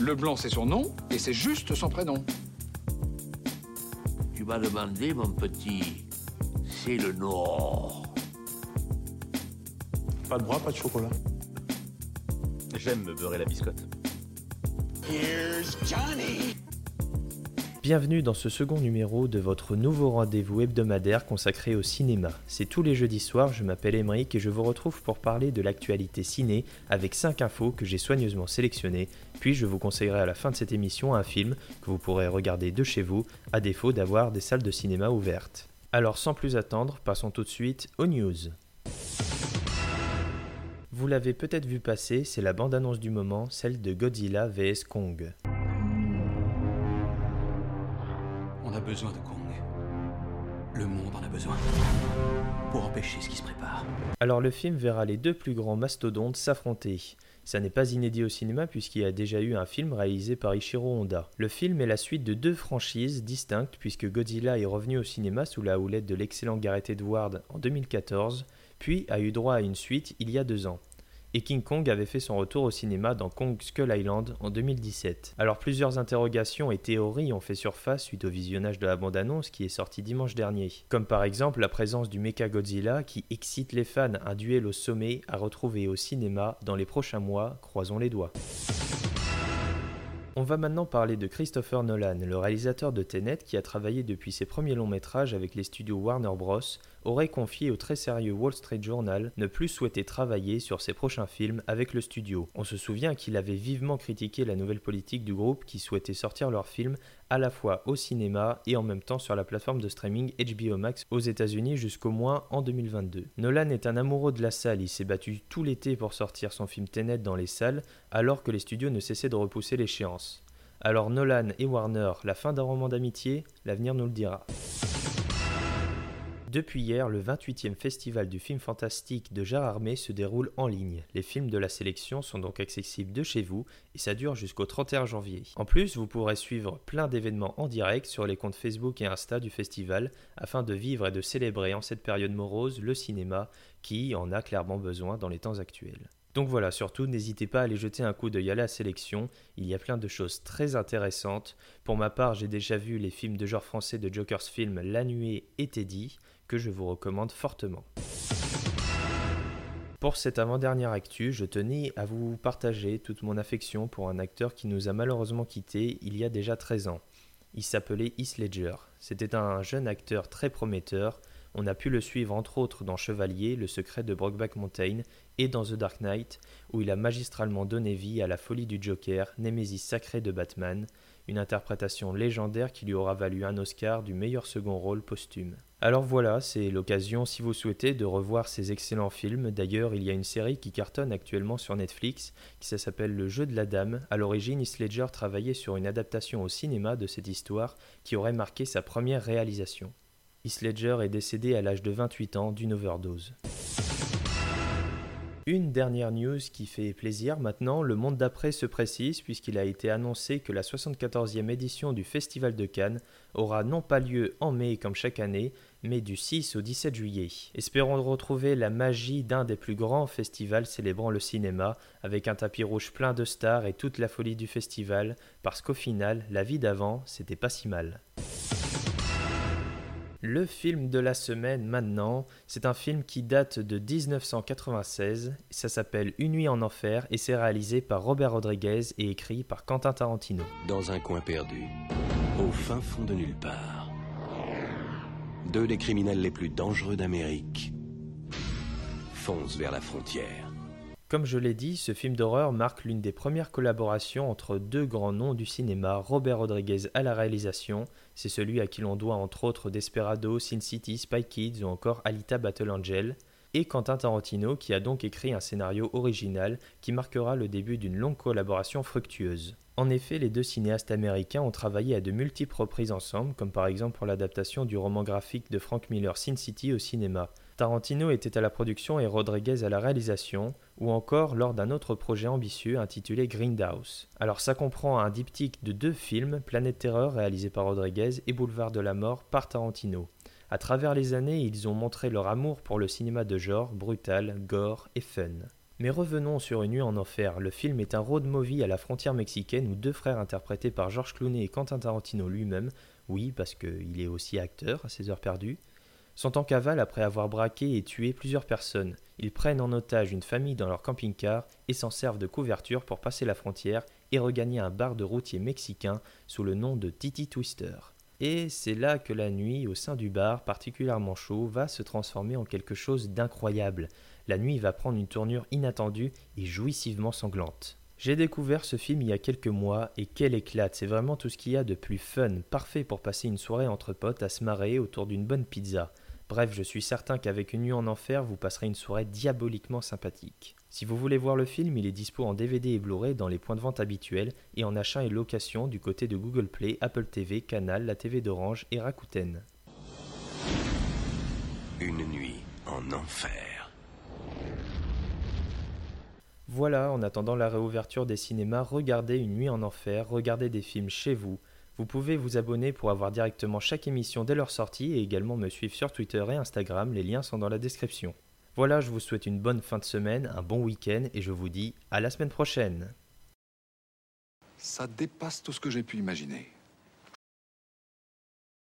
Le blanc, c'est son nom, et c'est juste son prénom. Tu m'as demandé, mon petit, c'est le Nord. Pas de bras, pas de chocolat. J'aime me beurrer la biscotte. Bienvenue dans ce second numéro de votre nouveau rendez-vous hebdomadaire consacré au cinéma. C'est tous les jeudis soirs, je m'appelle Emeric et je vous retrouve pour parler de l'actualité ciné avec 5 infos que j'ai soigneusement sélectionnées, puis je vous conseillerai à la fin de cette émission un film que vous pourrez regarder de chez vous, à défaut d'avoir des salles de cinéma ouvertes. Alors sans plus attendre, passons tout de suite aux news. Vous l'avez peut-être vu passer, c'est la bande-annonce du moment, celle de Godzilla vs Kong. Le monde en a besoin. Pour empêcher ce qui se prépare. Alors le film verra les deux plus grands mastodontes s'affronter. Ça n'est pas inédit au cinéma puisqu'il y a déjà eu un film réalisé par Ishiro Honda. Le film est la suite de deux franchises distinctes puisque Godzilla est revenu au cinéma sous la houlette de l'excellent Gareth Edwards en 2014, puis a eu droit à une suite il y a deux ans et King Kong avait fait son retour au cinéma dans Kong Skull Island en 2017. Alors plusieurs interrogations et théories ont fait surface suite au visionnage de la bande-annonce qui est sortie dimanche dernier, comme par exemple la présence du Mecha Godzilla qui excite les fans, un duel au sommet à retrouver au cinéma dans les prochains mois, croisons les doigts. On va maintenant parler de Christopher Nolan, le réalisateur de Tenet qui a travaillé depuis ses premiers longs métrages avec les studios Warner Bros, aurait confié au très sérieux Wall Street Journal ne plus souhaiter travailler sur ses prochains films avec le studio. On se souvient qu'il avait vivement critiqué la nouvelle politique du groupe qui souhaitait sortir leurs films à la fois au cinéma et en même temps sur la plateforme de streaming HBO Max aux États-Unis jusqu'au moins en 2022. Nolan est un amoureux de la salle, il s'est battu tout l'été pour sortir son film Tenet dans les salles alors que les studios ne cessaient de repousser l'échéance. Alors Nolan et Warner, la fin d'un roman d'amitié, l'avenir nous le dira. Depuis hier, le 28e festival du film fantastique de Gérardmer se déroule en ligne. Les films de la sélection sont donc accessibles de chez vous et ça dure jusqu'au 31 janvier. En plus, vous pourrez suivre plein d'événements en direct sur les comptes Facebook et Insta du festival afin de vivre et de célébrer en cette période morose le cinéma qui en a clairement besoin dans les temps actuels. Donc voilà, surtout n'hésitez pas à aller jeter un coup d'œil à la sélection, il y a plein de choses très intéressantes. Pour ma part, j'ai déjà vu les films de genre français de Joker's Film La Nuée et Teddy, que je vous recommande fortement. Pour cette avant-dernière actu, je tenais à vous partager toute mon affection pour un acteur qui nous a malheureusement quittés il y a déjà 13 ans. Il s'appelait Heath Ledger. C'était un jeune acteur très prometteur. On a pu le suivre entre autres dans Chevalier, Le secret de Brokeback Mountain et dans The Dark Knight, où il a magistralement donné vie à la folie du Joker, némésis sacré de Batman, une interprétation légendaire qui lui aura valu un Oscar du meilleur second rôle posthume. Alors voilà, c'est l'occasion, si vous souhaitez, de revoir ces excellents films. D'ailleurs, il y a une série qui cartonne actuellement sur Netflix, qui s'appelle Le jeu de la dame. À l'origine, Heath travaillait sur une adaptation au cinéma de cette histoire qui aurait marqué sa première réalisation. Heath est décédé à l'âge de 28 ans d'une overdose. Une dernière news qui fait plaisir maintenant, le monde d'après se précise puisqu'il a été annoncé que la 74e édition du Festival de Cannes aura non pas lieu en mai comme chaque année, mais du 6 au 17 juillet. Espérons retrouver la magie d'un des plus grands festivals célébrant le cinéma, avec un tapis rouge plein de stars et toute la folie du festival, parce qu'au final, la vie d'avant, c'était pas si mal. Le film de la semaine maintenant, c'est un film qui date de 1996, ça s'appelle Une nuit en enfer et c'est réalisé par Robert Rodriguez et écrit par Quentin Tarantino. Dans un coin perdu, au fin fond de nulle part, deux des criminels les plus dangereux d'Amérique foncent vers la frontière. Comme je l'ai dit, ce film d'horreur marque l'une des premières collaborations entre deux grands noms du cinéma, Robert Rodriguez à la réalisation, c'est celui à qui l'on doit entre autres Desperado, Sin City, Spy Kids ou encore Alita Battle Angel, et Quentin Tarantino qui a donc écrit un scénario original qui marquera le début d'une longue collaboration fructueuse. En effet, les deux cinéastes américains ont travaillé à de multiples reprises ensemble, comme par exemple pour l'adaptation du roman graphique de Frank Miller Sin City au cinéma. Tarantino était à la production et Rodriguez à la réalisation, ou encore lors d'un autre projet ambitieux intitulé Grindhouse. Alors ça comprend un diptyque de deux films, Planète Terreur réalisé par Rodriguez et Boulevard de la Mort par Tarantino. À travers les années, ils ont montré leur amour pour le cinéma de genre, brutal, gore et fun. Mais revenons sur Une nuit en enfer. Le film est un road movie à la frontière mexicaine où deux frères interprétés par George Clooney et Quentin Tarantino lui-même, oui parce qu'il est aussi acteur à ses heures perdues, sont en cavale après avoir braqué et tué plusieurs personnes. Ils prennent en otage une famille dans leur camping-car et s'en servent de couverture pour passer la frontière et regagner un bar de routier mexicain sous le nom de Titi Twister. Et c'est là que la nuit, au sein du bar, particulièrement chaud, va se transformer en quelque chose d'incroyable. La nuit va prendre une tournure inattendue et jouissivement sanglante. J'ai découvert ce film il y a quelques mois et quel éclate, c'est vraiment tout ce qu'il y a de plus fun, parfait pour passer une soirée entre potes à se marrer autour d'une bonne pizza. Bref, je suis certain qu'avec une nuit en enfer, vous passerez une soirée diaboliquement sympathique. Si vous voulez voir le film, il est dispo en DVD et Blu-ray dans les points de vente habituels et en achat et location du côté de Google Play, Apple TV, Canal, la TV d'Orange et Rakuten. Une nuit en enfer. Voilà, en attendant la réouverture des cinémas, regardez Une nuit en enfer, regardez des films chez vous, vous pouvez vous abonner pour avoir directement chaque émission dès leur sortie et également me suivre sur Twitter et Instagram, les liens sont dans la description. Voilà, je vous souhaite une bonne fin de semaine, un bon week-end et je vous dis à la semaine prochaine. Ça dépasse tout ce que j'ai pu imaginer.